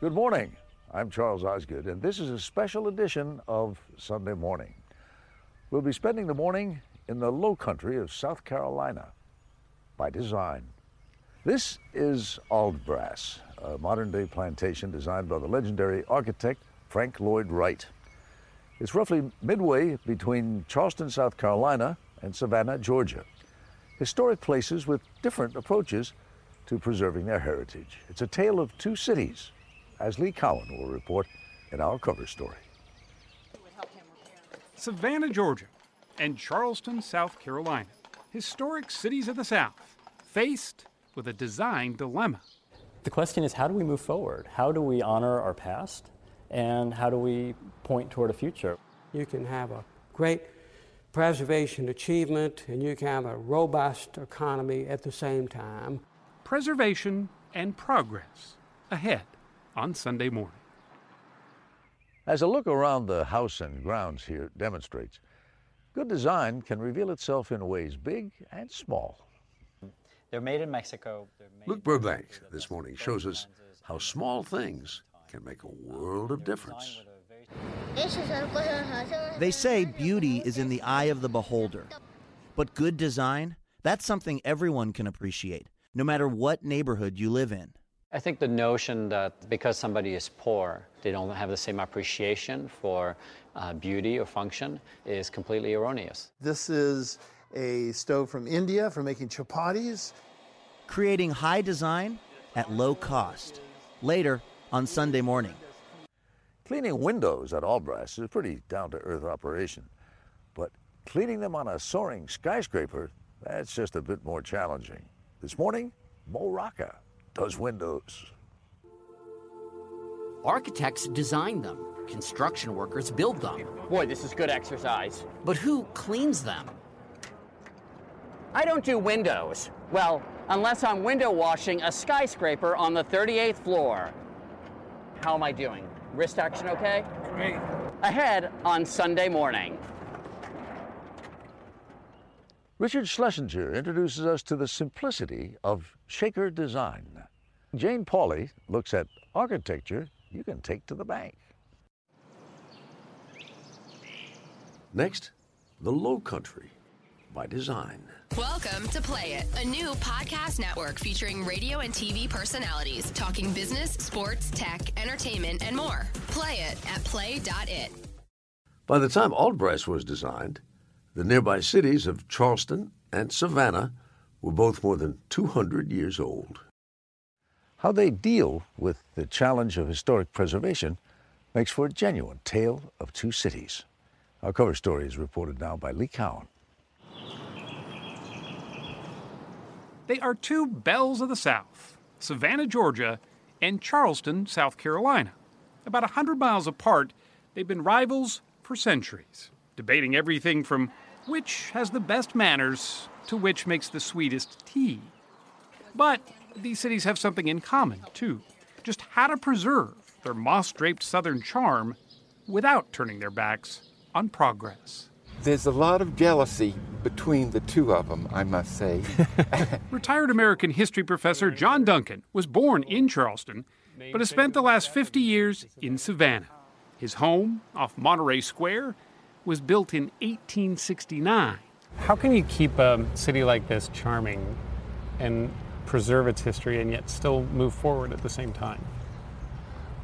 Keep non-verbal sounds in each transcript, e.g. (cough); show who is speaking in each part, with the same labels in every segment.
Speaker 1: Good morning. I'm Charles Osgood, and this is a special edition of Sunday Morning. We'll be spending the morning in the low country of South Carolina by design. This is Auldbrass, a modern day plantation designed by the legendary architect Frank Lloyd Wright. It's roughly midway between Charleston, South Carolina, and Savannah, Georgia. Historic places with different approaches to preserving their heritage. It's a tale of two cities as Lee Cowan will report in our cover story.
Speaker 2: Savannah, Georgia, and Charleston, South Carolina, historic cities of the South, faced with a design dilemma.
Speaker 3: The question is how do we move forward? How do we honor our past? And how do we point toward a future?
Speaker 4: You can have a great preservation achievement and you can have a robust economy at the same time.
Speaker 2: Preservation and progress ahead on Sunday morning.
Speaker 1: As a look around the house and grounds here demonstrates, good design can reveal itself in ways big and small.
Speaker 5: They're made in Mexico. Made
Speaker 6: Luke Burbank this morning shows us how small things can make a world of difference.
Speaker 7: They say beauty is in the eye of the beholder. But good design, that's something everyone can appreciate, no matter what neighborhood you live in.
Speaker 5: I think the notion that because somebody is poor, they don't have the same appreciation for uh, beauty or function is completely erroneous.
Speaker 8: This is a stove from India for making chapatis.
Speaker 7: Creating high design at low cost. Later on Sunday morning.
Speaker 1: Cleaning windows at Auldbrass is a pretty down to earth operation. But cleaning them on a soaring skyscraper, that's just a bit more challenging. This morning, Mo Rocca does windows.
Speaker 9: Architects design them, construction workers build them.
Speaker 10: Boy, this is good exercise.
Speaker 9: But who cleans them?
Speaker 10: I don't do windows. Well,
Speaker 9: unless I'm window washing a skyscraper on the 38th floor. How am I doing? Wrist action okay?
Speaker 2: Great.
Speaker 9: Ahead on Sunday morning.
Speaker 1: Richard Schlesinger introduces us to the simplicity of shaker design. Jane Pauley looks at architecture you can take to the bank.
Speaker 6: Next, the Low Country by design.
Speaker 11: Welcome to Play It, a new podcast network featuring radio and TV personalities talking business, sports, tech, entertainment, and more. Play it at play.it.
Speaker 6: By the time Auldbrass was designed, the nearby cities of Charleston and Savannah were both more than 200 years old.
Speaker 1: How they deal with the challenge of historic preservation makes for a genuine tale of two cities. Our cover story is reported now by Lee Cowan.
Speaker 2: They are two belles of the South, Savannah, Georgia, and Charleston, South Carolina. About a 100 miles apart, they've been rivals for centuries, debating everything from which has the best manners to which makes the sweetest tea. But these cities have something in common, too just how to preserve their moss draped southern charm without turning their backs on progress.
Speaker 12: There's a lot of jealousy between the two of them, I must say. (laughs)
Speaker 2: Retired American history professor John Duncan was born in Charleston, but has spent the last 50 years in Savannah. His home, off Monterey Square, was built in 1869.
Speaker 13: How can you keep a city like this charming and preserve its history and yet still move forward at the same time?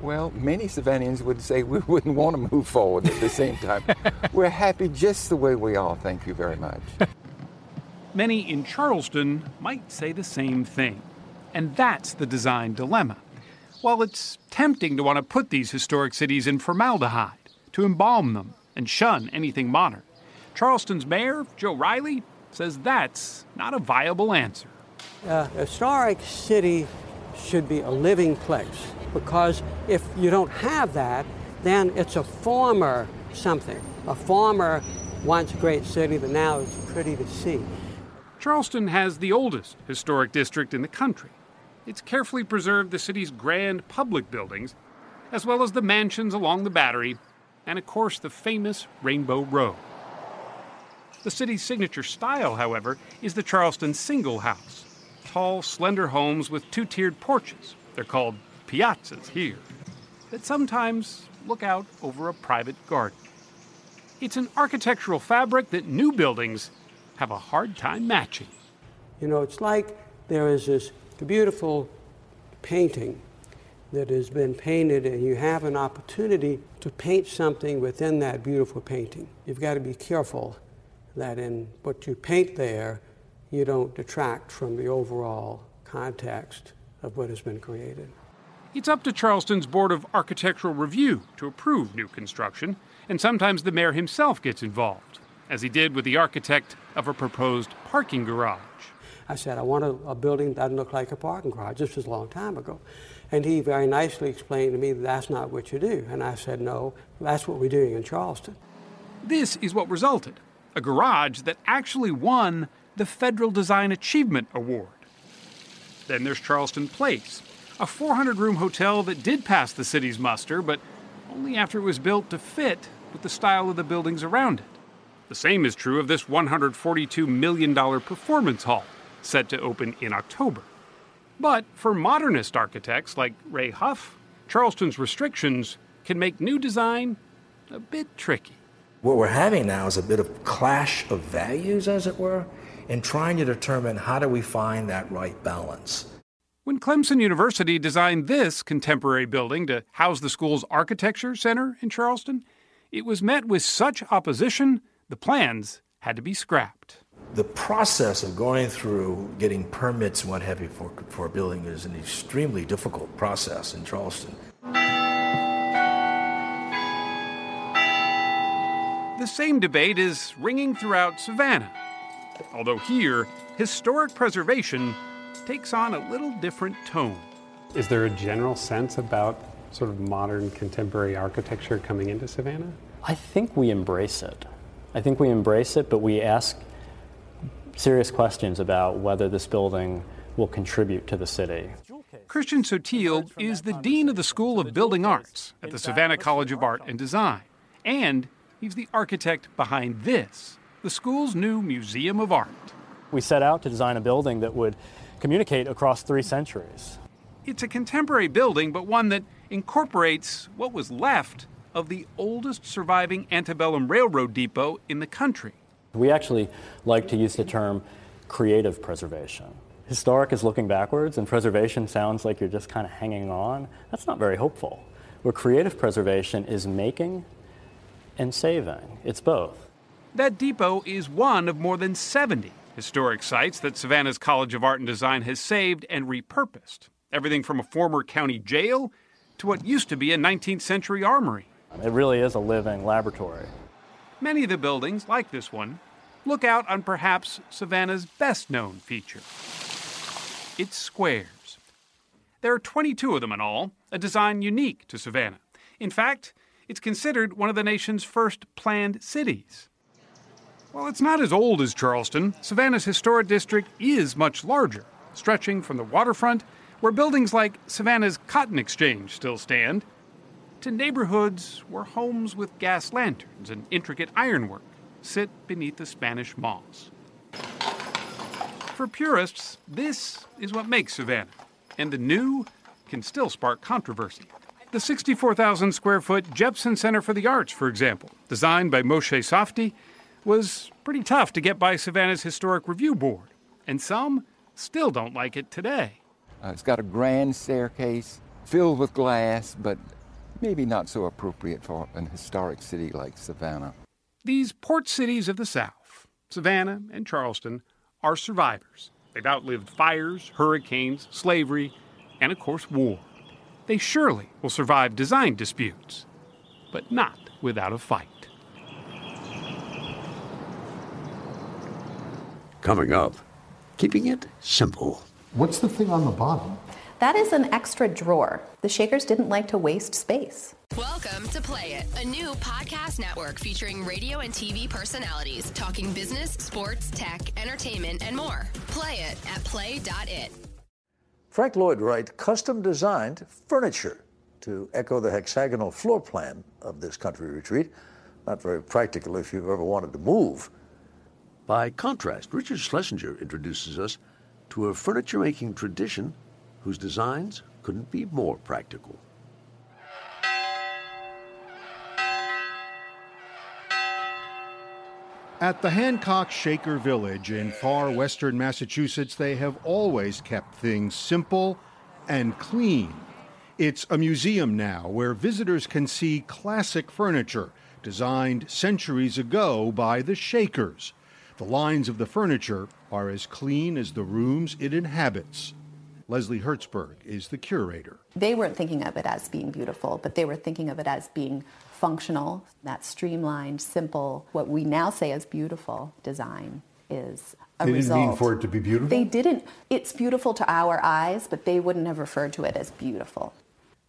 Speaker 12: Well, many Savannahans would say we (laughs) wouldn't want to move forward at the same time. We're happy just the way we are, thank you very much.
Speaker 2: Many in Charleston might say the same thing. And that's the design dilemma. While it's tempting to want to put these historic cities in formaldehyde, to embalm them and shun anything modern, Charleston's mayor, Joe Riley, says that's not a viable answer.
Speaker 4: Uh, a historic city should be a living place because if you don't have that, then it's a former something, a former once great city that now is pretty to see.
Speaker 2: Charleston has the oldest historic district in the country. It's carefully preserved the city's grand public buildings, as well as the mansions along the Battery, and of course the famous Rainbow Row. The city's signature style, however, is the Charleston single house tall, slender homes with two tiered porches. They're called piazzas here, that sometimes look out over a private garden. It's an architectural fabric that new buildings have a hard time matching.
Speaker 4: You know, it's like there is this beautiful painting that has been painted, and you have an opportunity to paint something within that beautiful painting. You've got to be careful that in what you paint there, you don't detract from the overall context of what has been created.
Speaker 2: It's up to Charleston's Board of Architectural Review to approve new construction, and sometimes the mayor himself gets involved, as he did with the architect of a proposed parking garage.
Speaker 4: I said, I want a, a building that doesn't look like a parking garage. This was a long time ago. And he very nicely explained to me that that's not what you do. And I said, no, that's what we're doing in Charleston.
Speaker 2: This is what resulted a garage that actually won the Federal Design Achievement Award. Then there's Charleston Place, a 400 room hotel that did pass the city's muster, but only after it was built to fit with the style of the buildings around it. The same is true of this $142 million performance hall, set to open in October. But for modernist architects like Ray Huff, Charleston's restrictions can make new design a bit tricky.
Speaker 14: What we're having now is a bit of clash of values, as it were, in trying to determine how do we find that right balance.
Speaker 2: When Clemson University designed this contemporary building to house the school's architecture center in Charleston, it was met with such opposition, the plans had to be scrapped.
Speaker 14: The process of going through getting permits and what have you for, for a building is an extremely difficult process in Charleston.
Speaker 2: The same debate is ringing throughout Savannah. Although here, historic preservation takes on a little different tone.
Speaker 13: Is there a general sense about sort of modern contemporary architecture coming into Savannah?
Speaker 3: I think we embrace it. I think we embrace it, but we ask serious questions about whether this building will contribute to the city.
Speaker 2: Christian Sottile is the Dean of the School of Building Arts at the Savannah College of Art and Design. And he's the architect behind this, the school's new Museum of Art.
Speaker 3: We set out to design a building that would communicate across three centuries.
Speaker 2: It's a contemporary building, but one that incorporates what was left of the oldest surviving antebellum railroad depot in the country.
Speaker 3: We actually like to use the term creative preservation. Historic is looking backwards, and preservation sounds like you're just kind of hanging on. That's not very hopeful. Where creative preservation is making and saving, it's both.
Speaker 2: That depot is one of more than 70 historic sites that Savannah's College of Art and Design has saved and repurposed. Everything from a former county jail to what used to be a 19th century armory.
Speaker 3: It really is a living laboratory.
Speaker 2: Many of the buildings, like this one, look out on perhaps Savannah's best known feature its squares. There are 22 of them in all, a design unique to Savannah. In fact, it's considered one of the nation's first planned cities. While it's not as old as Charleston, Savannah's historic district is much larger, stretching from the waterfront, where buildings like Savannah's Cotton Exchange still stand, to neighborhoods where homes with gas lanterns and intricate ironwork sit beneath the Spanish moss. For purists, this is what makes Savannah, and the new can still spark controversy. The 64,000 square foot Jepson Center for the Arts, for example, designed by Moshe Safdie, was pretty tough to get by Savannah's Historic Review Board, and some still don't like it today.
Speaker 12: Uh, it's got a grand staircase filled with glass, but maybe not so appropriate for an historic city like Savannah.
Speaker 2: These port cities of the South, Savannah and Charleston, are survivors. They've outlived fires, hurricanes, slavery, and of course, war. They surely will survive design disputes, but not without a fight.
Speaker 6: Coming up, keeping it simple.
Speaker 15: What's the thing on the bottom?
Speaker 16: That is an extra drawer. The Shakers didn't like to waste space.
Speaker 11: Welcome to Play It, a new podcast network featuring radio and TV personalities talking business, sports, tech, entertainment, and more. Play it at play.it.
Speaker 1: Frank Lloyd Wright custom designed furniture to echo the hexagonal floor plan of this country retreat. Not very practical if you've ever wanted to move.
Speaker 6: By contrast, Richard Schlesinger introduces us to a furniture making tradition whose designs couldn't be more practical.
Speaker 17: At the Hancock Shaker Village in far western Massachusetts, they have always kept things simple and clean. It's a museum now where visitors can see classic furniture designed centuries ago by the Shakers. The lines of the furniture are as clean as the rooms it inhabits. Lesley Herzberg is the curator.
Speaker 16: They weren't thinking of it as being beautiful, but they were thinking of it as being functional, that streamlined, simple, what we now say is beautiful design is a
Speaker 15: they
Speaker 16: result.
Speaker 15: didn't mean for it to be beautiful?
Speaker 16: They didn't. It's beautiful to our eyes, but they wouldn't have referred to it as beautiful.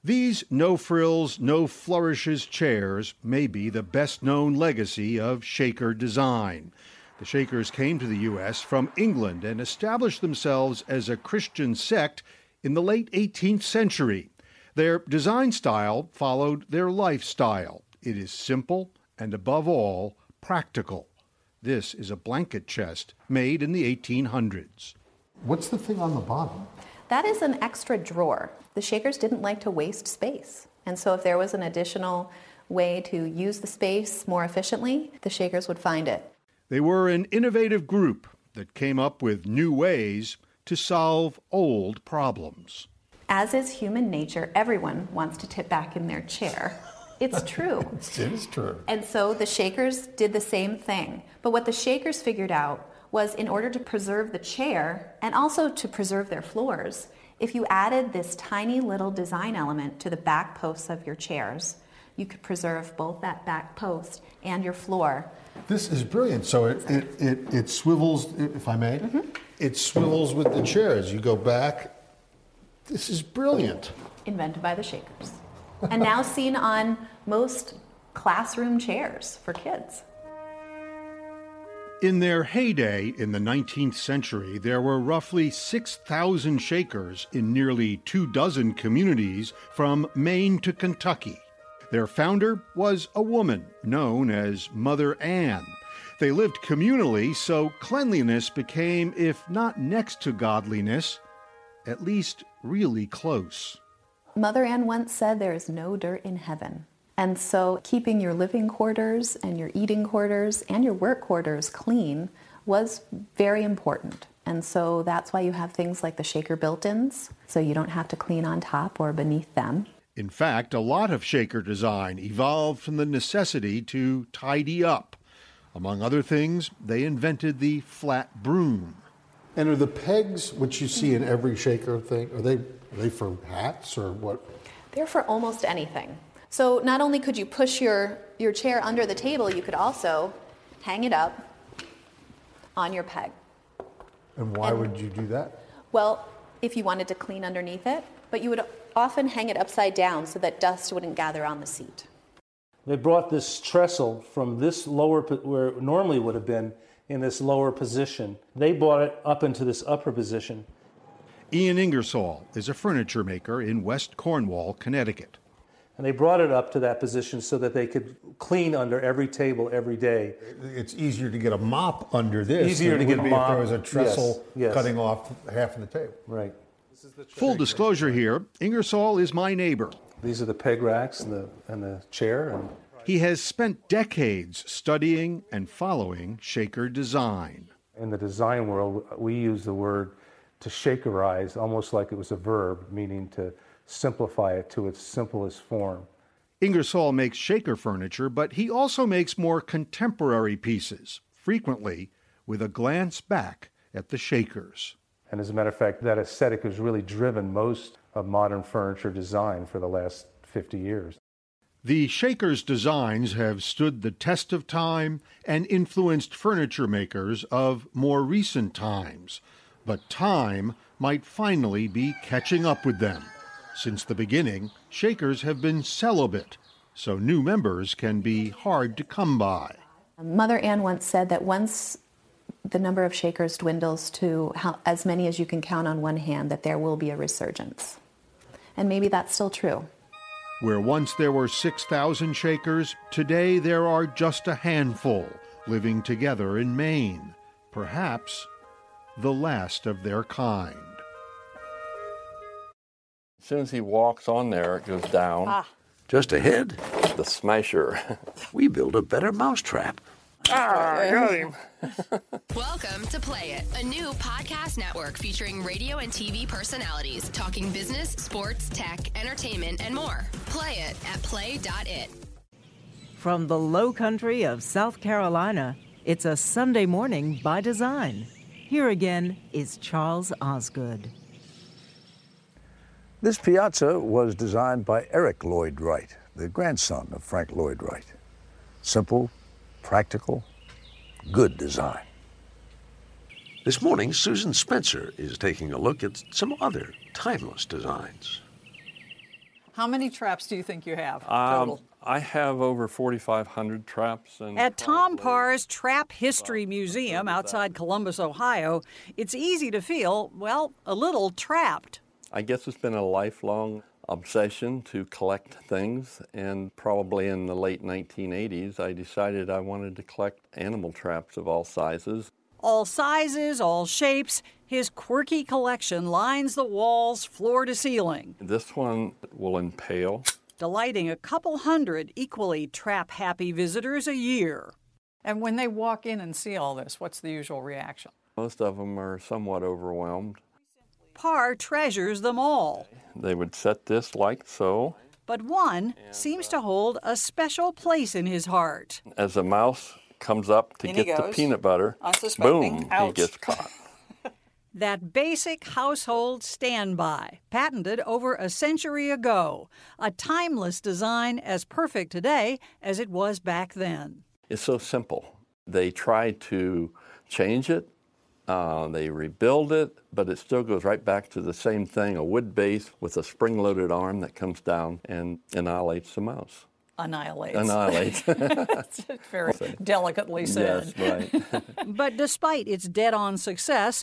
Speaker 17: These no frills, no flourishes chairs may be the best known legacy of Shaker design. The Shakers came to the U.S. from England and established themselves as a Christian sect in the late 18th century. Their design style followed their lifestyle. It is simple and, above all, practical. This is a blanket chest made in the 1800s.
Speaker 15: What's the thing on the bottom?
Speaker 16: That is an extra drawer. The Shakers didn't like to waste space. And so if there was an additional way to use the space more efficiently, the Shakers would find it.
Speaker 17: They were an innovative group that came up with new ways to solve old problems.
Speaker 16: As is human nature, everyone wants to tip back in their chair. It's true. (laughs)
Speaker 15: it is true.
Speaker 16: And so the Shakers did the same thing. But what the Shakers figured out was in order to preserve the chair and also to preserve their floors, if you added this tiny little design element to the back posts of your chairs, you could preserve both that back post and your floor.
Speaker 15: This is brilliant. So it, it, it, it swivels, if I may,
Speaker 16: Mm-hmm.
Speaker 15: it swivels with the chairs. You go back. This is brilliant.
Speaker 16: Invented by the Shakers. and now seen on most classroom chairs for kids.
Speaker 17: In their heyday in the 19th century, there were roughly 6,000 Shakers in nearly two dozen communities from Maine to Kentucky. Their founder was a woman known as Mother Ann. They lived communally, so cleanliness became, if not next to godliness, at least really close.
Speaker 16: Mother Ann once said there is no dirt in heaven. And so keeping your living quarters and your eating quarters and your work quarters clean was very important. And so that's why you have things like the shaker built-ins, so you don't have to clean on top or beneath them.
Speaker 17: In fact, a lot of shaker design evolved from the necessity to tidy up. Among other things, they invented the flat broom.
Speaker 15: And are the pegs, which you see in every shaker thing, are they, are they for hats or what?
Speaker 16: They're for almost anything. So not only could you push your, your chair under the table, you could also hang it up on your peg.
Speaker 15: And why and, would you do that?
Speaker 16: Well, if you wanted to clean underneath it, but you would often hang it upside down so that dust wouldn't gather on the seat.
Speaker 18: They brought this trestle from this lower, where it normally would have been in this lower position. They brought it up into this upper position.
Speaker 17: Ian Ingersoll is a furniture maker in West Cornwall, Connecticut.
Speaker 18: And they brought it up to that position so that they could clean under every table every day.
Speaker 15: It's easier to get a mop under this.
Speaker 18: Easier to get a mop.
Speaker 15: If there was a trestle
Speaker 18: yes, yes.
Speaker 15: cutting off half of the table.
Speaker 18: Right.
Speaker 17: Full disclosure here Ingersoll is my neighbor.
Speaker 18: These are the peg racks and the, and the chair. And...
Speaker 17: He has spent decades studying and following shaker design.
Speaker 18: In the design world, we use the word to shakerize almost like it was a verb, meaning to simplify it to its simplest form.
Speaker 17: Ingersoll makes shaker furniture, but he also makes more contemporary pieces, frequently with a glance back at the shakers.
Speaker 18: And as a matter of fact, that aesthetic has really driven most of modern furniture design for the last 50 years.
Speaker 17: The Shaker's designs have stood the test of time and influenced furniture makers of more recent times, but time might finally be catching up with them. Since the beginning, Shakers have been celibate, so new members can be hard to come by.
Speaker 16: Mother Ann once said that once the number of Shakers dwindles to how, as many as you can count on one hand, that there will be a resurgence. And maybe that's still true.
Speaker 17: Where once there were 6,000 Shakers, today there are just a handful living together in Maine, perhaps the last of their kind.
Speaker 19: As soon as he walks on there, it goes down.
Speaker 6: Ah. Just ahead,
Speaker 19: the smasher. (laughs)
Speaker 6: we build a better mousetrap.
Speaker 19: Ah, I got him. (laughs)
Speaker 11: Welcome to Play It, a new podcast network featuring radio and TV personalities talking business, sports, tech, entertainment, and more. Play it at play.it.
Speaker 20: From the low country of South Carolina, it's a Sunday morning by design. Here again is Charles Osgood.
Speaker 1: This piazza was designed by Eric Lloyd Wright, the grandson of Frank Lloyd Wright. Simple, practical, good design.
Speaker 6: This morning, Susan Spencer is taking a look at some other timeless designs.
Speaker 21: How many traps do you think you have
Speaker 19: um,
Speaker 21: total?
Speaker 19: I have over 4,500 traps. And
Speaker 21: At Tom Parr's Trap History Museum outside Columbus, Ohio, it's easy to feel, well, a little trapped.
Speaker 19: I guess it's been a lifelong obsession to collect things, and probably in the late 1980s, I decided I wanted to collect animal traps of all sizes.
Speaker 21: All sizes, all shapes, his quirky collection lines the walls floor to ceiling.
Speaker 19: This one will impale,
Speaker 21: delighting a couple hundred equally trap happy visitors a year. And when they walk in and see all this, what's the usual reaction?
Speaker 19: Most of them are somewhat overwhelmed.
Speaker 21: Parr treasures them all.
Speaker 19: They would set this like so.
Speaker 21: But one seems to hold a special place in his heart.
Speaker 19: As a mouse comes up to
Speaker 21: In
Speaker 19: get the peanut butter, boom,
Speaker 21: Ouch.
Speaker 19: he gets (laughs) caught.
Speaker 21: That basic household standby, patented over a century ago, a timeless design as perfect today as it was back then.
Speaker 19: It's so simple. They tried to change it, uh, they rebuild it, but it still goes right back to the same thing a wood base with a spring loaded arm that comes down and annihilates the mouse.
Speaker 21: Annihilates.
Speaker 19: Annihilates. (laughs) (laughs)
Speaker 21: That's very delicately said.
Speaker 19: Yes, right. (laughs)
Speaker 21: but despite its dead on success,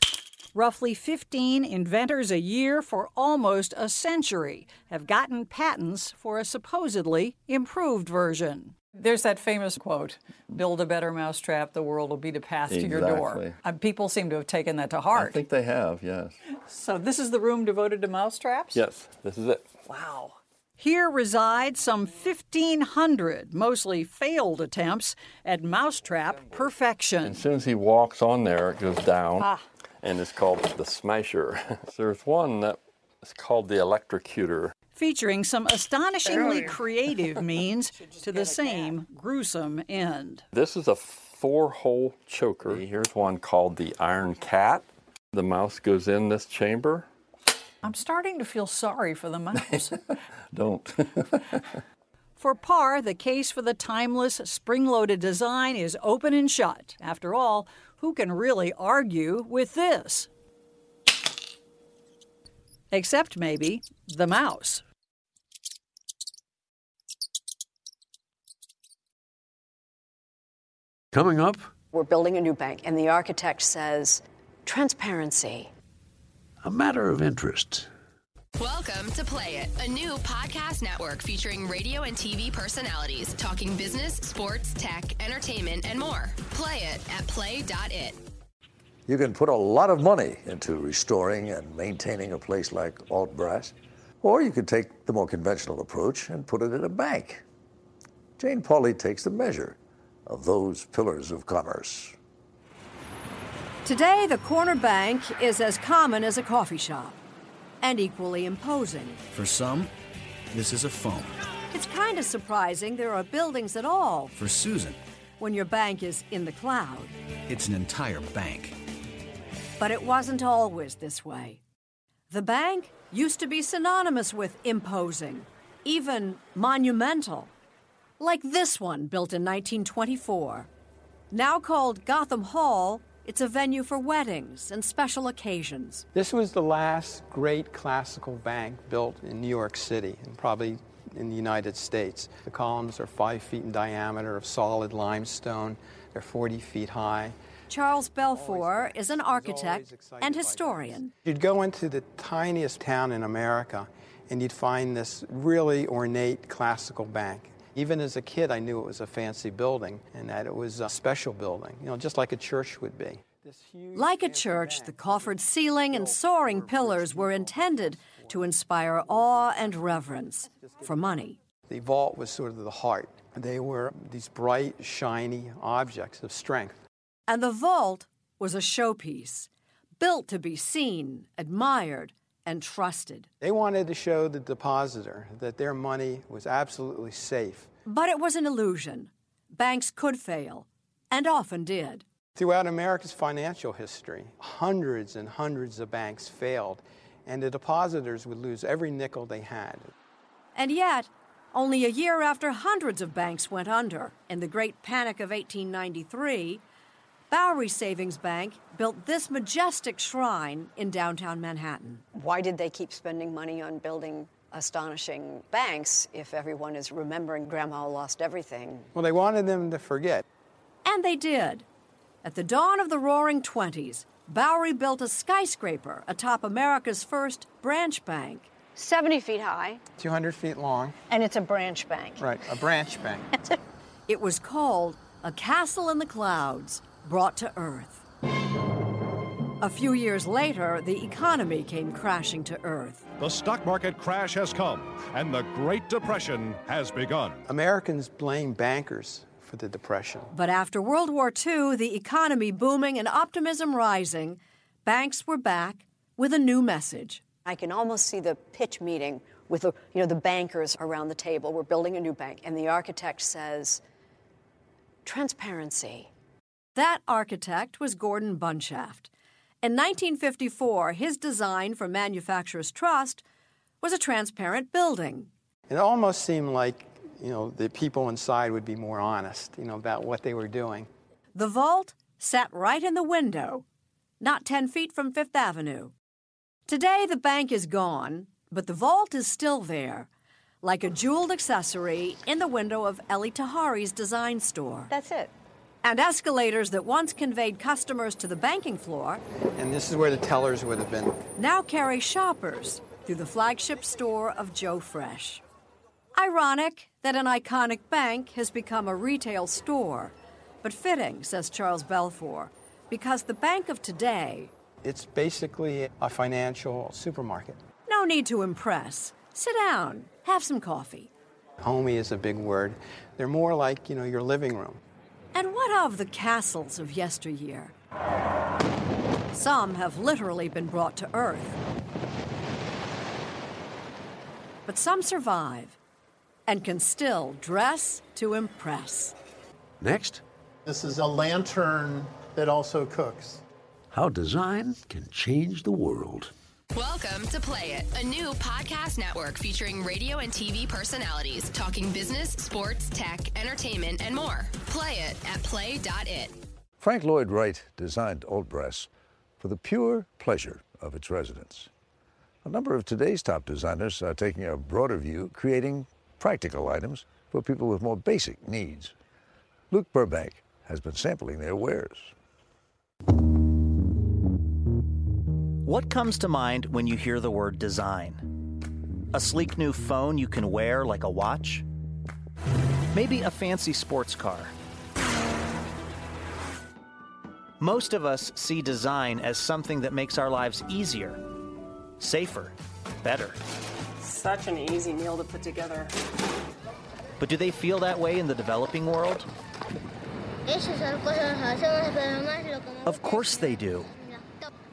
Speaker 21: roughly 15 inventors a year for almost a century have gotten patents for a supposedly improved version. There's that famous quote build a better mousetrap, the world will beat a path to your door.
Speaker 19: Exactly.
Speaker 21: Uh, people seem to have taken that to heart.
Speaker 19: I think they have, yes.
Speaker 21: So, this is the room devoted to mousetraps?
Speaker 19: Yes, this is it.
Speaker 21: Wow. Here reside some 1,500 mostly failed attempts at mousetrap perfection.
Speaker 19: As soon as he walks on there, it goes down,
Speaker 21: Ah.
Speaker 19: and it's called the smasher. (laughs) There's one that is called the electrocutor.
Speaker 21: Featuring some astonishingly (laughs) creative means to the same gruesome end.
Speaker 19: This is a four-hole choker. Here's one called the Iron Cat. The mouse goes in this chamber.
Speaker 21: I'm starting to feel sorry for the mouse. (laughs)
Speaker 19: Don't. (laughs)
Speaker 21: for Parr, the case for the timeless spring loaded design is open and shut. After all, who can really argue with this? Except maybe the mouse.
Speaker 6: Coming up,
Speaker 22: We're building a new bank, and the architect says transparency.
Speaker 6: a matter of interest.
Speaker 11: Welcome to Play It, a new podcast network featuring radio and TV personalities talking business, sports, tech, entertainment, and more. Play it at play.it.
Speaker 1: You can put a lot of money into restoring and maintaining a place like Auldbrass, or you could take the more conventional approach and put it in a bank. Jane Pauley takes the measure of those pillars of commerce.
Speaker 23: Today, the corner bank is as common as a coffee shop and equally imposing.
Speaker 24: For some, this is a phone.
Speaker 23: It's kind of surprising there are buildings at all
Speaker 24: For Susan,
Speaker 23: when your bank is in the cloud.
Speaker 24: it's an entire bank.
Speaker 23: But it wasn't always this way. The bank used to be synonymous with imposing, even monumental. Like this one built in 1924. Now called Gotham Hall, it's a venue for weddings and special occasions.
Speaker 25: This was the last great classical bank built in New York City and probably in the United States. The columns are five feet in diameter of solid limestone, they're 40 feet high.
Speaker 23: Charles Belfoure is an architect and historian.
Speaker 25: You'd go into the tiniest town in America and you'd find this really ornate classical bank. Even as a kid, I knew it was a fancy building and that it was a special building, you know, just like a church would be.
Speaker 23: Like a church, the coffered ceiling and soaring pillars were intended to inspire awe and reverence for money.
Speaker 25: The vault was sort of the heart. They were these bright, shiny objects of strength.
Speaker 23: And the vault was a showpiece, built to be seen, admired, and trusted.
Speaker 25: They wanted to show the depositor that their money was absolutely safe.
Speaker 23: But it was an illusion. Banks could fail, and often did.
Speaker 25: Throughout America's financial history, hundreds and hundreds of banks failed, and the depositors would lose every nickel they had.
Speaker 23: And yet, only a year after hundreds of banks went under in the Great Panic of 1893, Bowery Savings Bank built this majestic shrine in downtown Manhattan.
Speaker 22: Why did they keep spending money on building astonishing banks if everyone is remembering grandma lost everything?
Speaker 25: Well, they wanted them to forget.
Speaker 23: And they did. At the dawn of the roaring 20s, Bowery built a skyscraper atop America's first branch bank.
Speaker 22: 70 feet high.
Speaker 25: 200 feet long.
Speaker 22: And it's a branch bank.
Speaker 25: Right, a branch bank. (laughs)
Speaker 23: It was called A Castle in the Clouds, brought to Earth. A few years later, the economy came crashing to Earth.
Speaker 26: The stock market crash has come, and the Great Depression has begun.
Speaker 25: Americans blame bankers for the Depression.
Speaker 23: But after World War II, the economy booming and optimism rising, banks were back with a new message.
Speaker 22: I can almost see the pitch meeting with the, you know, the bankers around the table. We're building a new bank, and the architect says, transparency.
Speaker 23: That architect was Gordon Bunshaft. In 1954, his design for Manufacturers Trust was a transparent building.
Speaker 25: It almost seemed like, you know, the people inside would be more honest, you know, about what they were doing.
Speaker 23: The vault sat right in the window, not 10 feet from Fifth Avenue. Today, the bank is gone, but the vault is still there, like a jeweled accessory in the window of Elie Tahari's design store.
Speaker 22: That's it.
Speaker 23: And escalators that once conveyed customers to the banking floor
Speaker 25: And this is where the tellers would have been.
Speaker 23: now carry shoppers through the flagship store of Joe Fresh. Ironic that an iconic bank has become a retail store, but fitting, says Charles Belfoure, because the bank of today,
Speaker 25: It's basically a financial supermarket.
Speaker 23: no need to impress. Sit down, have some coffee.
Speaker 25: Homey is a big word. They're more like, you know, your living room.
Speaker 23: And what of the castles of yesteryear? Some have literally been brought to earth. But some survive and can still dress to impress.
Speaker 6: Next,
Speaker 27: This is a lantern that also cooks.
Speaker 6: how design can change the world.
Speaker 11: Welcome to Play It, a new podcast network featuring radio and TV personalities talking business, sports, tech, entertainment, and more. Play it at play.it.
Speaker 1: Frank Lloyd Wright designed Auldbrass for the pure pleasure of its residents. A number of today's top designers are taking a broader view, creating practical items for people with more basic needs. Luke Burbank has been sampling their wares.
Speaker 28: What comes to mind when you hear the word design? A sleek new phone you can wear like a watch? Maybe a fancy sports car? Most of us see design as something that makes our lives easier, safer, better.
Speaker 29: Such an easy meal to put together.
Speaker 28: But do they feel that way in the developing world? Of course they do.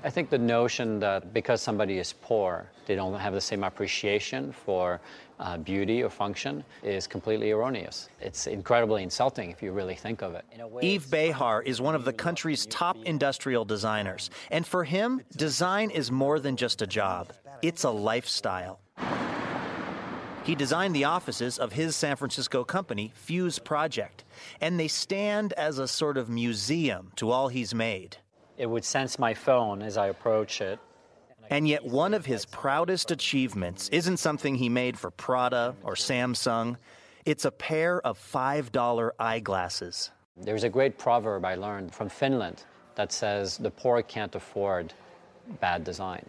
Speaker 30: I think the notion that because somebody is poor, they don't have the same appreciation for uh, beauty or function is completely erroneous. It's incredibly insulting if you really think of it.
Speaker 28: Way, Yves Behar is one of the country's top industrial designers. And for him, design is more than just a job, it's a lifestyle. He designed the offices of his San Francisco company, fuseproject, and they stand as a sort of museum to all he's made.
Speaker 30: It would sense my phone as I approach it.
Speaker 28: And yet, one of his proudest achievements isn't something he made for Prada or Samsung. It's a pair of $5 eyeglasses.
Speaker 30: There's a great proverb I learned from Finland that says the poor can't afford bad design,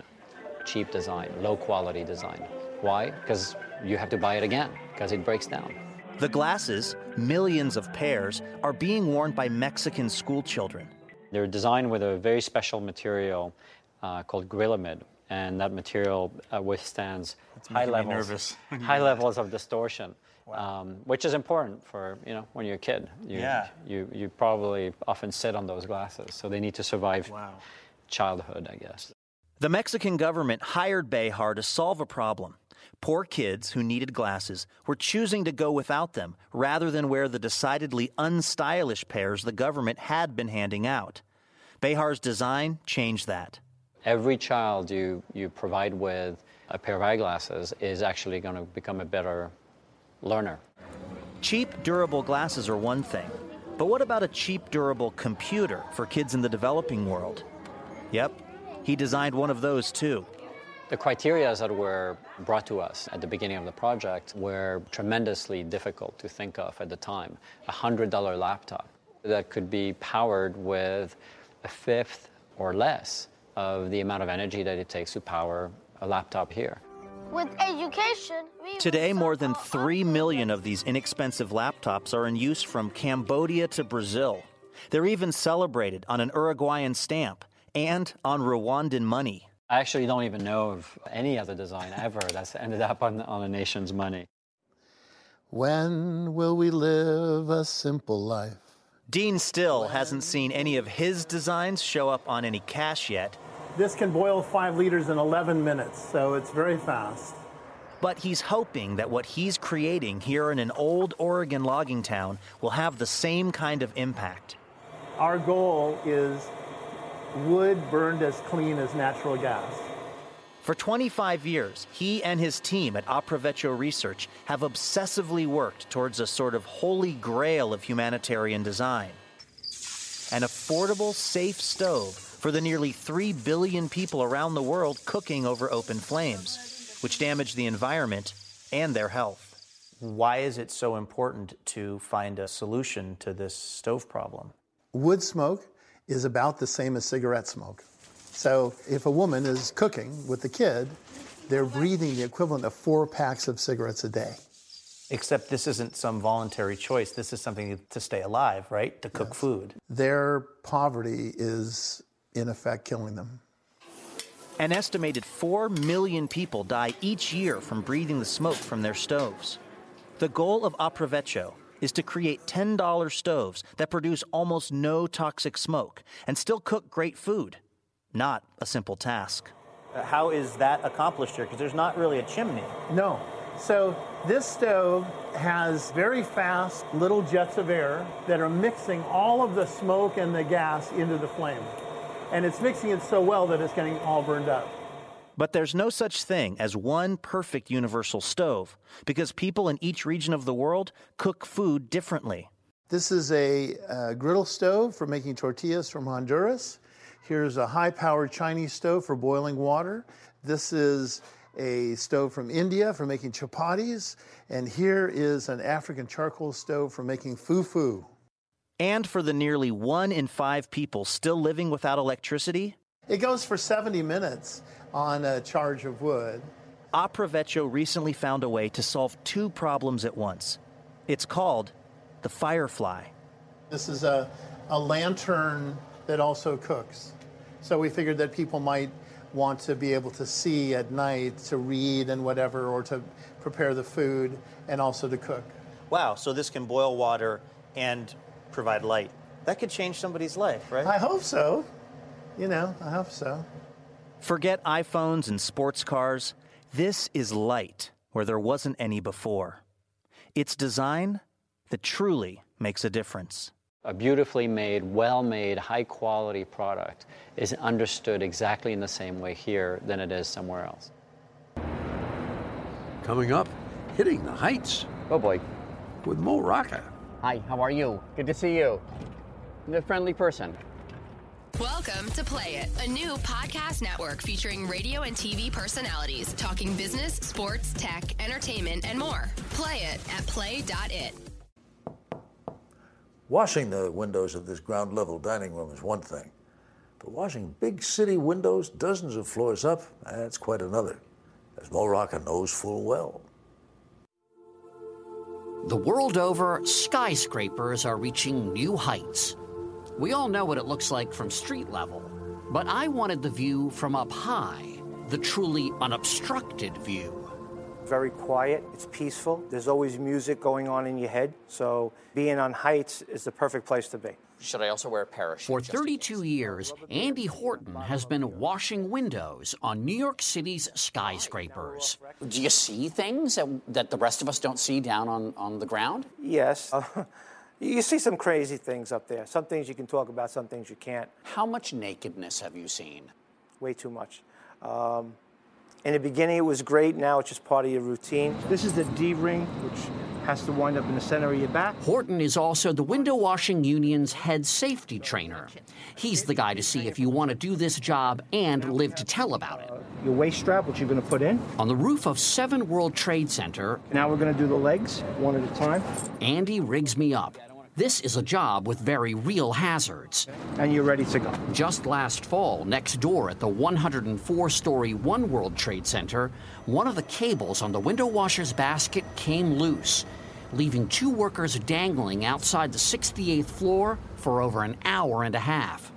Speaker 30: cheap design, low quality design. Why? Because you have to buy it again, because it breaks down.
Speaker 28: The glasses, millions of pairs, are being worn by Mexican schoolchildren.
Speaker 30: They're designed with a very special material uh, called Grilamid, and that material uh, withstands high levels,
Speaker 28: nervous (laughs)
Speaker 30: high levels of distortion, um, which is important for you know when you're a kid. You,
Speaker 28: Yeah.
Speaker 30: You you probably often sit on those glasses, so they need to survive childhood, I guess.
Speaker 28: The Mexican government hired Behar to solve a problem. Poor kids who needed glasses were choosing to go without them rather than wear the decidedly unstylish pairs the government had been handing out. Behar's design changed that.
Speaker 30: Every child you you provide with a pair of eyeglasses is actually going to become a better learner.
Speaker 28: Cheap, durable glasses are one thing, but what about a cheap, durable computer for kids in the developing world? Yep, he designed one of those too.
Speaker 30: The criteria that were brought to us at the beginning of the project were tremendously difficult to think of at the time. A $100 laptop that could be powered with a fifth or less of the amount of energy that it takes to power a laptop here.
Speaker 31: With education, we
Speaker 28: Today, more than 3 million of these inexpensive laptops are in use from Cambodia to Brazil. They're even celebrated on an Uruguayan stamp and on Rwandan money.
Speaker 30: I actually don't even know of any other design ever that's ended up on, on a nation's money.
Speaker 27: When will we live a simple life?
Speaker 28: Dean Still hasn't seen any of his designs show up on any cash yet,
Speaker 32: This can boil five liters in 11 minutes, so it's very fast.
Speaker 28: but he's hoping that what he's creating here in an old Oregon logging town will have the same kind of impact.
Speaker 32: Our goal is wood burned as clean as natural gas.
Speaker 28: For 25 years, he and his team at Aprovecho Research have obsessively worked towards a sort of holy grail of humanitarian design an affordable, safe stove for the nearly 3 billion people around the world cooking over open flames, which damage the environment and their health. Why is it so important to find a solution to this stove problem?
Speaker 27: Wood smoke is about the same as cigarette smoke. So if a woman is cooking with the kid, they're breathing the equivalent of four packs of cigarettes a day.
Speaker 28: Except this isn't some voluntary choice. This is something to stay alive, right? To cook yes. food.
Speaker 27: Their poverty is, in effect, killing them.
Speaker 28: An estimated 4 million people die each year from breathing the smoke from their stoves. The goal of Aprovecho is to create $10 stoves that produce almost no toxic smoke and still cook great food. Not a simple task. How is that accomplished here? Because there's not really a chimney.
Speaker 27: No. So this stove has very fast little jets of air that are mixing all of the smoke and the gas into the flame. And it's mixing it so well that it's getting all burned up.
Speaker 28: But there's no such thing as one perfect universal stove because people in each region of the world cook food differently.
Speaker 27: This is a uh, griddle stove for making tortillas from Honduras. Here's a high powered Chinese stove for boiling water. This is a stove from India for making chapatis. And here is an African charcoal stove for making fufu.
Speaker 28: And for the nearly one in five people still living without electricity,
Speaker 27: it goes for 70 minutes on a charge of wood.
Speaker 28: Aprovecho recently found a way to solve two problems at once. It's called the Firefly.
Speaker 27: This is a, a lantern that also cooks. So we figured that people might want to be able to see at night, to read and whatever, or to prepare the food and also to cook.
Speaker 28: Wow, so this can boil water and provide light. That could change somebody's life, right?
Speaker 27: I hope so. You know, I hope so.
Speaker 28: Forget iPhones and sports cars. This is light where there wasn't any before. It's design that truly makes a difference.
Speaker 30: A beautifully made, well made, high quality product is understood exactly in the same way here than it is somewhere else.
Speaker 6: Coming up, hitting the heights.
Speaker 33: Oh boy.
Speaker 6: With Mo Rocca.
Speaker 33: Hi, how are you? Good to see you. You're a friendly person.
Speaker 11: Welcome to Play It, a new podcast network featuring radio and TV personalities talking business, sports, tech, entertainment, and more. Play it at play.it.
Speaker 1: Washing the windows of this ground level dining room is one thing, but washing big city windows dozens of floors up, that's quite another, as Mo Rocca knows full well.
Speaker 34: The world over, skyscrapers are reaching new heights. We all know what it looks like from street level, but I wanted the view from up high, the truly unobstructed view.
Speaker 35: Very quiet, it's peaceful, there's always music going on in your head, so being on heights is the perfect place to be.
Speaker 33: Should I also wear a parachute?
Speaker 34: For 32 years, Andy Horton has been washing windows on New York City's skyscrapers.
Speaker 33: Do you see things that, that the rest of us don't see down on, on the ground?
Speaker 35: Yes. (laughs) You see some crazy things up there. Some things you can talk about, some things you can't.
Speaker 33: How much nakedness have you seen?
Speaker 35: Way too much. Um, in the beginning, it was great. Now it's just part of your routine. This is the D ring, which has to wind up in the center of your back.
Speaker 34: Horton is also the Window Washing Union's head safety trainer. He's the guy to see if you want to do this job and live to tell about it. Uh,
Speaker 35: your waist strap, which you're going to put in.
Speaker 34: On the roof of 7 World Trade Center.
Speaker 35: Now we're going to do the legs, one at a time.
Speaker 34: Andy rigs me up. This is a job with very real hazards.
Speaker 35: And you're ready to go.
Speaker 34: Just last fall, next door at the 104 story One World Trade Center, one of the cables on the window washer's basket came loose, leaving two workers dangling outside the 68th floor for over an hour and a half.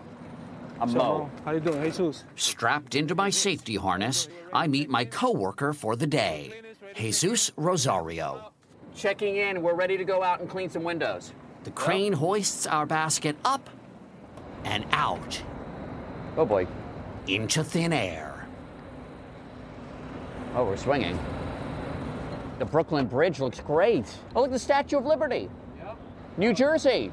Speaker 35: I'm so, Mo. How you doing, Jesus?
Speaker 34: Strapped into my safety harness, I meet my coworker for the day, Jesus Rosario.
Speaker 33: Checking in, we're ready to go out and clean some windows.
Speaker 34: The crane hoists our basket up and out.
Speaker 33: Oh boy.
Speaker 34: Into thin air.
Speaker 33: Oh, we're swinging. The Brooklyn Bridge looks great. Oh, look, the Statue of Liberty. Yep. New Jersey.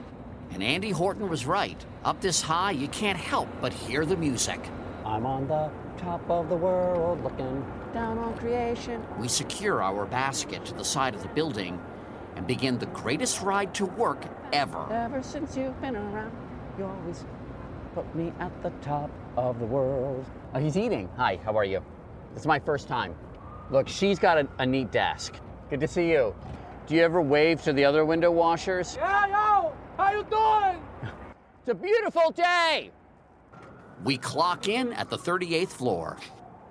Speaker 34: And Andy Horton was right. Up this high, you can't help but hear the music.
Speaker 33: I'm on the top of the world looking down on creation.
Speaker 34: We secure our basket to the side of the building and begin the greatest ride to work ever.
Speaker 33: Ever since you've been around, you always put me at the top of the world. Oh, he's eating. Hi, how are you? It's my first time. Look, she's got a, a neat desk. Good to see you. Do you ever wave to the other window washers?
Speaker 36: Yeah, yo, how you doing? (laughs)
Speaker 33: It's a beautiful day.
Speaker 34: We clock in at the 38th floor.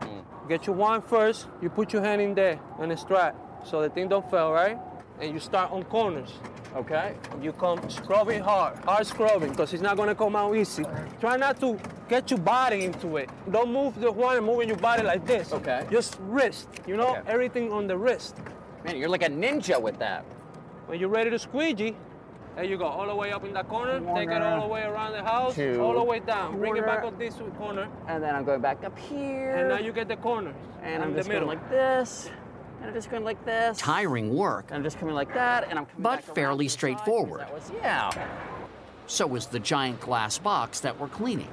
Speaker 34: Mm.
Speaker 36: Get your wand first. You put your hand in there on the strap so the thing don't fail, right? And you start on corners.
Speaker 33: Okay.
Speaker 36: You come scrubbing hard, hard scrubbing, because it's not gonna come out easy. Try not to get your body into it. Don't move the wine moving your body like this.
Speaker 33: Okay.
Speaker 36: Just wrist, you know,
Speaker 33: Okay.
Speaker 36: everything on the wrist.
Speaker 33: Man, you're like a ninja with that.
Speaker 36: When you're ready to squeegee, there you go, all the way up in that corner. corner. Take it all the way around the house,
Speaker 33: Two.
Speaker 36: all the way down. Bring it back up this corner.
Speaker 33: And then I'm going back up here.
Speaker 36: And now you get the corners.
Speaker 33: And I'm
Speaker 36: in
Speaker 33: just
Speaker 36: the
Speaker 33: going
Speaker 36: middle.
Speaker 33: like this. And I'm just going like this.
Speaker 34: Tiring work,
Speaker 33: And I'm just coming like that. And I'm coming
Speaker 34: but
Speaker 33: back
Speaker 34: fairly
Speaker 33: to the
Speaker 34: straightforward.
Speaker 33: That was, yeah.
Speaker 34: So was the giant glass box that we're cleaning.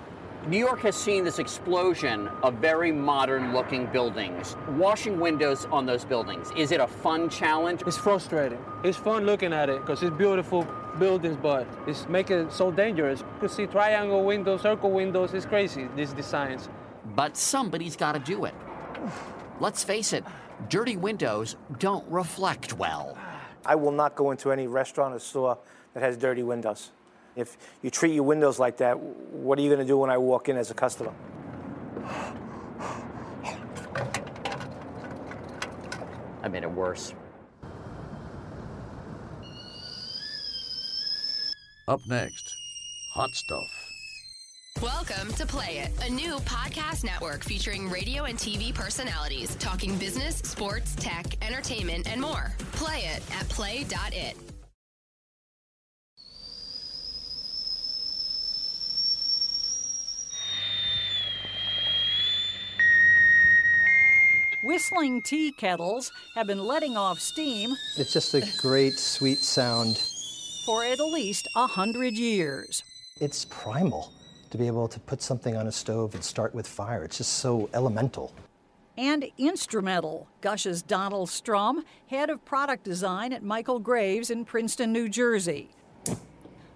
Speaker 33: New York has seen this explosion of very modern looking buildings. Washing windows on those buildings, is it a fun challenge?
Speaker 36: It's frustrating. It's fun looking at it because it's beautiful buildings, but it's making it so dangerous. You can see triangle windows, circle windows. It's crazy, these designs.
Speaker 34: But somebody's got to do it. Let's face it, dirty windows don't reflect well.
Speaker 35: I will not go into any restaurant or store that has dirty windows. If you treat your windows like that, what are you going to do when I walk in as a customer?
Speaker 33: I made it worse.
Speaker 1: Up next, hot stuff.
Speaker 11: Welcome to Play It, a new podcast network featuring radio and TV personalities talking business, sports, tech, entertainment, and more. Play it at play.it.
Speaker 21: Whistling tea kettles have been letting off steam
Speaker 37: It's just a great, sweet sound.
Speaker 21: for at least a hundred years.
Speaker 37: It's primal to be able to put something on a stove and start with fire. It's just so elemental.
Speaker 21: And instrumental, gushes Donald Strum, head of product design at Michael Graves in Princeton, New Jersey.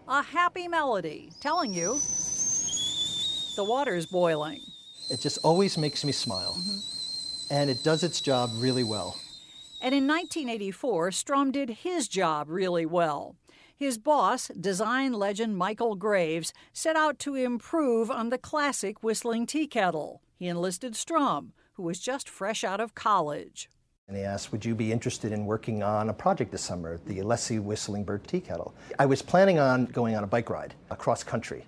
Speaker 21: A happy melody telling you the water's boiling.
Speaker 37: It just always makes me smile. Mm-hmm. And it does its job really well.
Speaker 21: And in 1984, Strum did his job really well. His boss, design legend Michael Graves, set out to improve on the classic whistling tea kettle. He enlisted Strum, who was just fresh out of college.
Speaker 37: And he asked, Would you be interested in working on a project this summer, the Alessi Whistling Bird Tea Kettle? I was planning on going on a bike ride across country,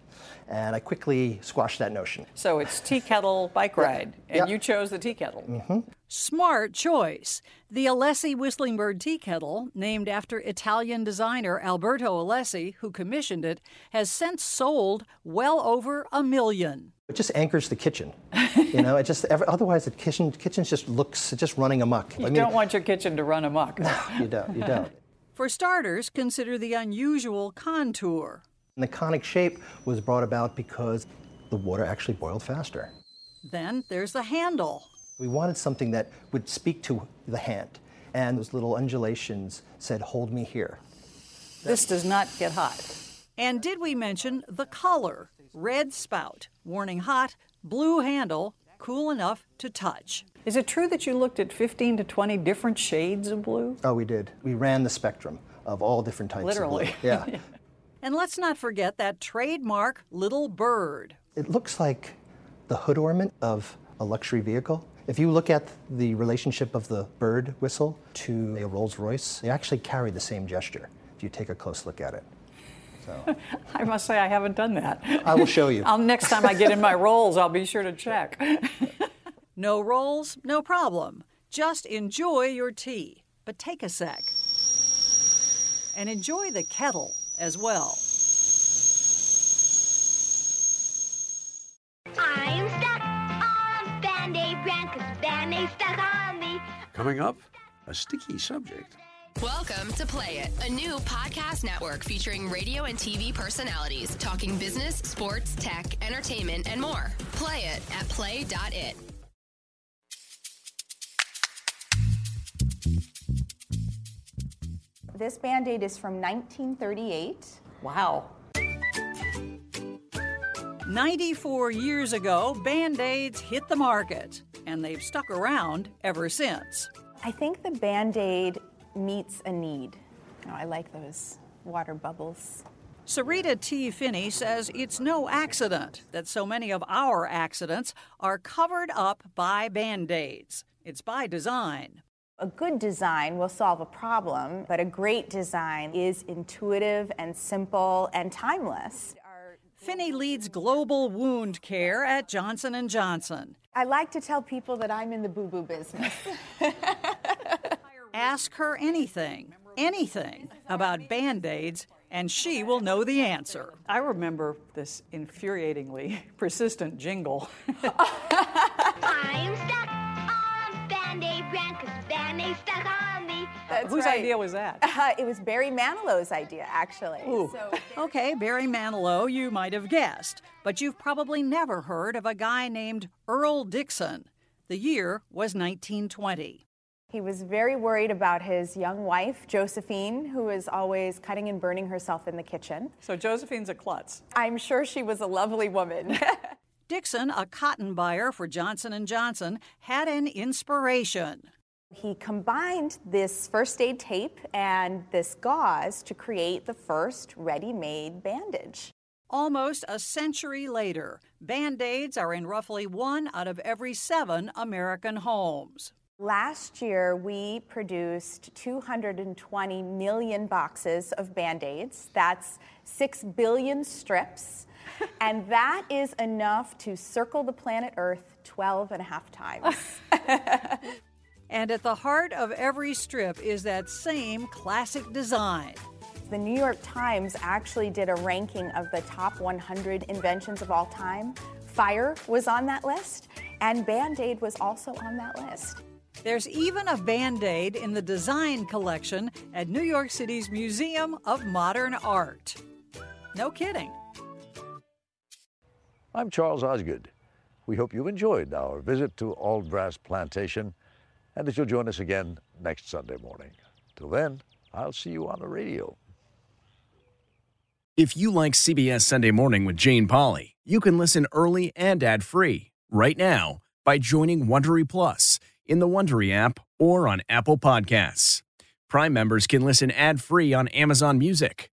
Speaker 37: and I quickly squashed that notion.
Speaker 21: So it's tea kettle bike ride, and
Speaker 37: Yeah.
Speaker 21: you chose the tea kettle.
Speaker 37: hmm
Speaker 21: Smart choice. The Alessi Whistling Bird Tea Kettle, named after Italian designer Alberto Alessi, who commissioned it, has since sold well over a million.
Speaker 37: It just anchors the kitchen. You know, it just ever, otherwise the kitchen kitchen just looks just running amok.
Speaker 21: You don't want your kitchen to run amok. (laughs)
Speaker 37: you don't. You don't.
Speaker 21: For starters, consider the unusual contour.
Speaker 37: And the conic shape was brought about because the water actually boiled faster.
Speaker 21: Then there's the handle.
Speaker 37: We wanted something that would speak to the hand, and those little undulations said, "Hold me here."
Speaker 21: This does not get hot. And did we mention the color? Red spout, warning hot, blue handle, cool enough to touch. Is it true that you looked at 15 to 20 different shades of blue?
Speaker 37: Oh, we did. We ran the spectrum of all different types
Speaker 21: Literally.
Speaker 37: of blue. Yeah. (laughs)
Speaker 21: And let's not forget that trademark little bird.
Speaker 37: it looks like the hood ornament of a luxury vehicle. If you look at the relationship of the bird whistle to a Rolls Royce, they actually carry the same gesture if you take a close look at it. So (laughs)
Speaker 21: I must say I haven't done that.
Speaker 37: I will show you. (laughs)
Speaker 21: I'll, next time I get in my rolls, I'll be sure to check. (laughs) no rolls, no problem. Just enjoy your tea. But take a sec. And enjoy the kettle as well.
Speaker 31: I'm stuck on Band-Aid brand cause Band-Aid stuck on me.
Speaker 6: Coming up, a sticky subject.
Speaker 11: Welcome to Play It, a new podcast network featuring radio and TV personalities talking business, sports, tech, entertainment, and more. Play it at play.it.
Speaker 38: This band aid is from 1938.
Speaker 21: Wow. 94 years ago, Band Aids hit the market, and they've stuck around ever since.
Speaker 38: I think the band aid meets a need. Oh, I like those water bubbles.
Speaker 21: Sarita T. Finney says it's no accident that so many of our accidents are covered up by band aids. It's by design.
Speaker 38: A good design will solve a problem, but a great design is intuitive and simple and timeless.
Speaker 21: Finney leads global wound care at Johnson & Johnson.
Speaker 38: I like to tell people that I'm in the boo-boo business. (laughs)
Speaker 21: Ask her anything, anything about band-aids and she will know the answer.
Speaker 39: I remember this infuriatingly persistent jingle. (laughs) (laughs)
Speaker 31: I'm stuck on Band-Aid brand because Band-Aid stuck on me.
Speaker 38: That's
Speaker 39: Whose
Speaker 38: right.
Speaker 39: idea was that? (laughs)
Speaker 38: Uh, it was Barry Manilow's idea, actually. So,
Speaker 21: Okay, Barry Manilow, you might have guessed, but you've probably never heard of a guy named Earl Dixon. The year was 1920.
Speaker 38: he was very worried about his young wife, Josephine, who was always cutting and burning herself in the kitchen.
Speaker 39: So Josephine's a klutz.
Speaker 38: I'm sure she was a lovely woman. (laughs)
Speaker 21: Dixon, a cotton buyer for Johnson & Johnson, had an inspiration.
Speaker 38: He combined this first aid tape and this gauze to create the first ready made bandage.
Speaker 21: Almost a century later, band aids are in roughly one out of every seven American homes.
Speaker 38: Last year, we produced 220 million boxes of band aids. That's 6 billion strips. And that is enough to circle the planet Earth 12 and a half times. (laughs)
Speaker 21: And at the heart of every strip is that same classic design.
Speaker 38: The New York Times actually did a ranking of the top 100 inventions of all time. Fire was on that list, and Band Aid was also on that list.
Speaker 21: There's even a band aid in the design collection at New York City's Museum of Modern Art. No kidding.
Speaker 1: I'm Charles Osgood. We hope you enjoyed our visit to Auldbrass Plantation and that you'll join us again next Sunday morning. Till then, I'll see you on the radio.
Speaker 40: If you like CBS Sunday Morning with Jane Pauley, you can listen early and ad-free right now by joining Wondery Plus in the Wondery app or on Apple Podcasts. Prime members can listen ad-free on Amazon Music.